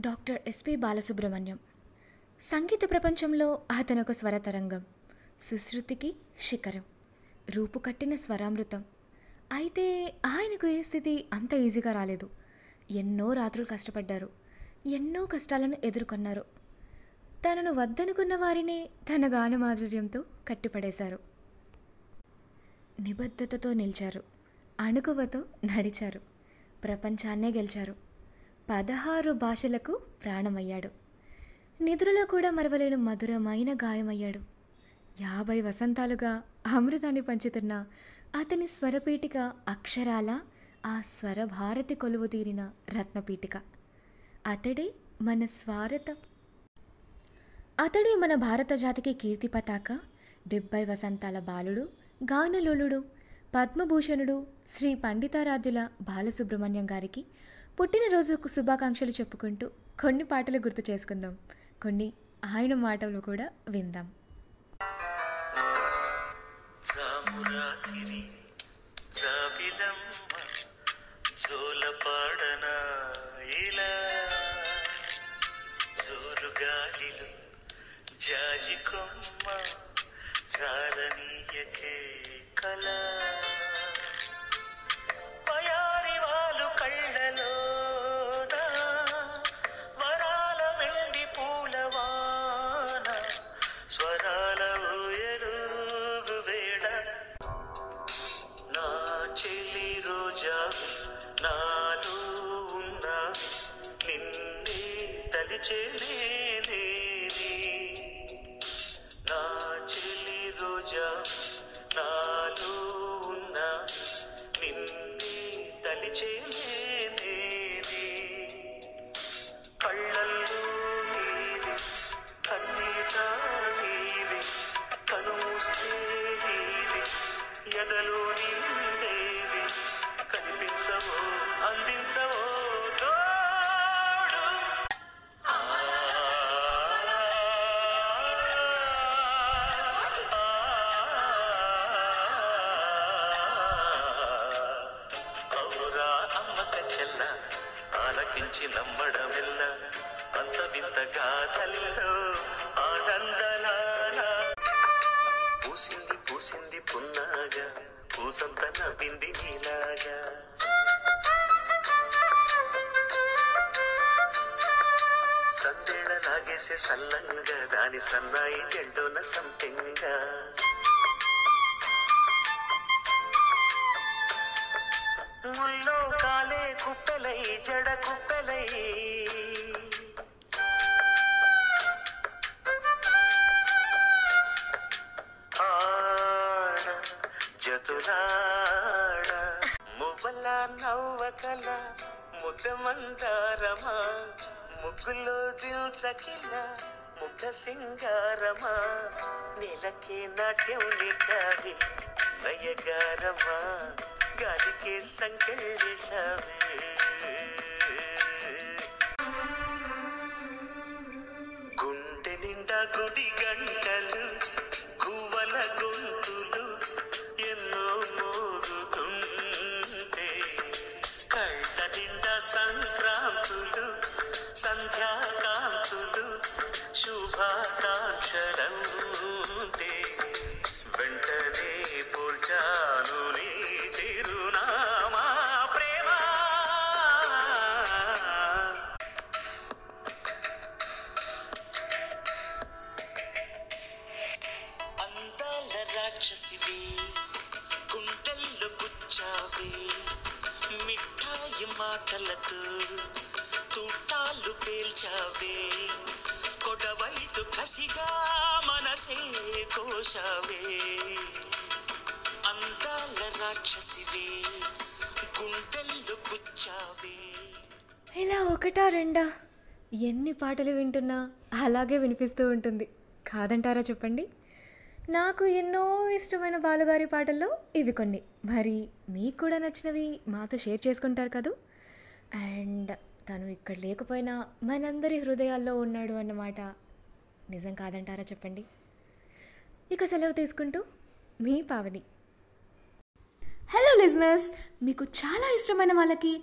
Doctor SP Balasubrahmanyam. సంగీత ప్రపంచంలో అతనొక స్వరతరంగం. సుశృతికి శిఖరం. రూపుకట్టిన స్వరామృతం. అయితే ఆయనకు ఏ స్థితి అంత ఈజీగా రాలేదు. ఎన్నో రాత్రులు కష్టపడ్డారు. ఎన్నో కష్టాలను ఎదుర్కొన్నారు. తనను వద్దనుకున్న వారినే తన గాన మాధుర్యంతో కట్టిపడేశారు. నిబద్ధతతో నిలిచారు. అణుకువతో నడిచారు. ప్రపంచాన్నే గెలిచారు. పదహారు భాషలకు ప్రాణమయ్యాడు. నిద్రలో కూడా మరవలేని మధురమైన గాయమయ్యాడు. యాభై వసంతాలుగా అమృతాన్ని పంచుతున్న అతని స్వరపీఠిక అక్షరాల ఆ స్వరభారతి కొలువు తీరిన రత్నపీఠిక. అతడే మన స్వారత. అతడే మన భారత జాతికి కీర్తి పతాక డెబ్బై వసంతాల బాలుడు గానలోలుడు పద్మభూషణుడు శ్రీ పండితారాధ్యుల బాలసుబ్రహ్మణ్యం గారికి పుట్టినరోజుకు శుభాకాంక్షలు చెప్పుకుంటూ కొన్ని పాటలు గుర్తు చేసుకుందాం. కొన్ని ఆయన మాటలు కూడా విందాం. జాజి కొమ్మ చాలనీయకే కళ. కనిపించవో అందించవో తోడు. చెల్ల ఆలకించి నమ్మడమెల్ల అంత వింత గాథల్లో ఆనందలాల పూసింది పూసింది పున్నాగా పూసంత నవ్వింది నీలాగా లాగేసే సల్లంగా దాని సన్నాయి జెండోన సంపెంగా ముల్లో కాలే కుప్పెలై జడ కుప్పెలై. ఆడ జతులాడ మువ్వల నవ్వకల ముద్దమందారమా. ముగ్గులో దిల్చకిల ముఖ సింగారమా? నీలకే నాట్యం నిట్టావి నయగారమా? గాలికే సంకెళ్ళేశావే. రాక్షసివి గుండెల్లో గుచ్చావి మిఠాయి మాటలతో తూటాలు పేల్చావే కొడవలితో కసిగా మనసే కోశావే. అందాల రాక్షసివి గుండెల్లో గుచ్చావే ఇలా ఒకటా రెండా? ఎన్ని పాటలు వింటున్నా అలాగే వినిపిస్తూ ఉంటుంది. కాదంటారా చెప్పండి? నాకు ఎన్నో ఇష్టమైన బాలుగారి పాటల్లో ఇవి కొన్ని. మరి మీకు కూడా నచ్చినవి మాతో షేర్ చేసుకుంటారు కదూ? అండ్ తను ఇక్కడ లేకపోయినా మనందరి హృదయాల్లో ఉన్నాడు అన్నమాట. నిజం కాదంటారా చెప్పండి? ఇక సెలవు తీసుకుంటూ మీ పావని. హలో లిజనర్స్ మీకు చాలా ఇష్టమైన వాళ్ళకి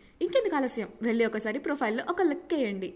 ఇంకెందుకు ఆలస్యం? వెళ్ళి ఒకసారి ప్రొఫైల్లో ఒక లుక్ వేయండి.